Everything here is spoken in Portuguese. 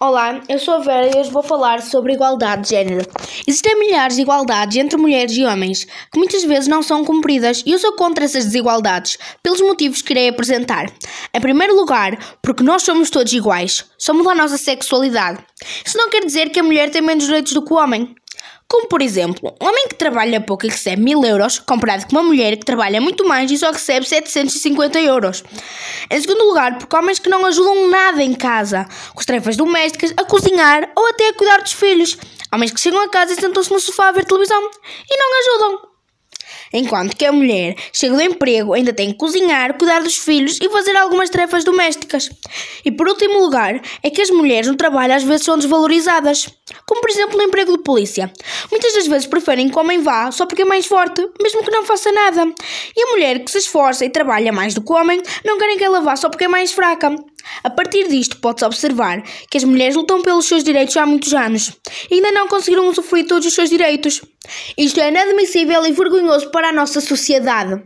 Olá, eu sou a Vera e hoje vou falar sobre igualdade de género. Existem milhares de igualdades entre mulheres e homens que muitas vezes não são cumpridas e eu sou contra essas desigualdades pelos motivos que irei apresentar. Em primeiro lugar, porque nós somos todos iguais, somos a nossa sexualidade. Isso não quer dizer que a mulher tem menos direitos do que o homem. Como, por exemplo, um homem que trabalha pouco e recebe 1000 euros, comparado com uma mulher que trabalha muito mais e só recebe 750 euros. Em segundo lugar, porque homens que não ajudam nada em casa, com as tarefas domésticas, a cozinhar ou até a cuidar dos filhos. Homens que chegam a casa e sentam-se no sofá a ver televisão e não ajudam. Enquanto que a mulher chega do emprego, ainda tem que cozinhar, cuidar dos filhos e fazer algumas tarefas domésticas. E por último lugar, é que as mulheres no trabalho às vezes são desvalorizadas. Como por exemplo no emprego de polícia. Muitas das vezes preferem que o homem vá só porque é mais forte, mesmo que não faça nada. E a mulher que se esforça e trabalha mais do que o homem, não querem que ela vá só porque é mais fraca. A partir disto, pode-se observar que as mulheres lutam pelos seus direitos há muitos anos e ainda não conseguiram usufruir todos os seus direitos. Isto é inadmissível e vergonhoso para a nossa sociedade.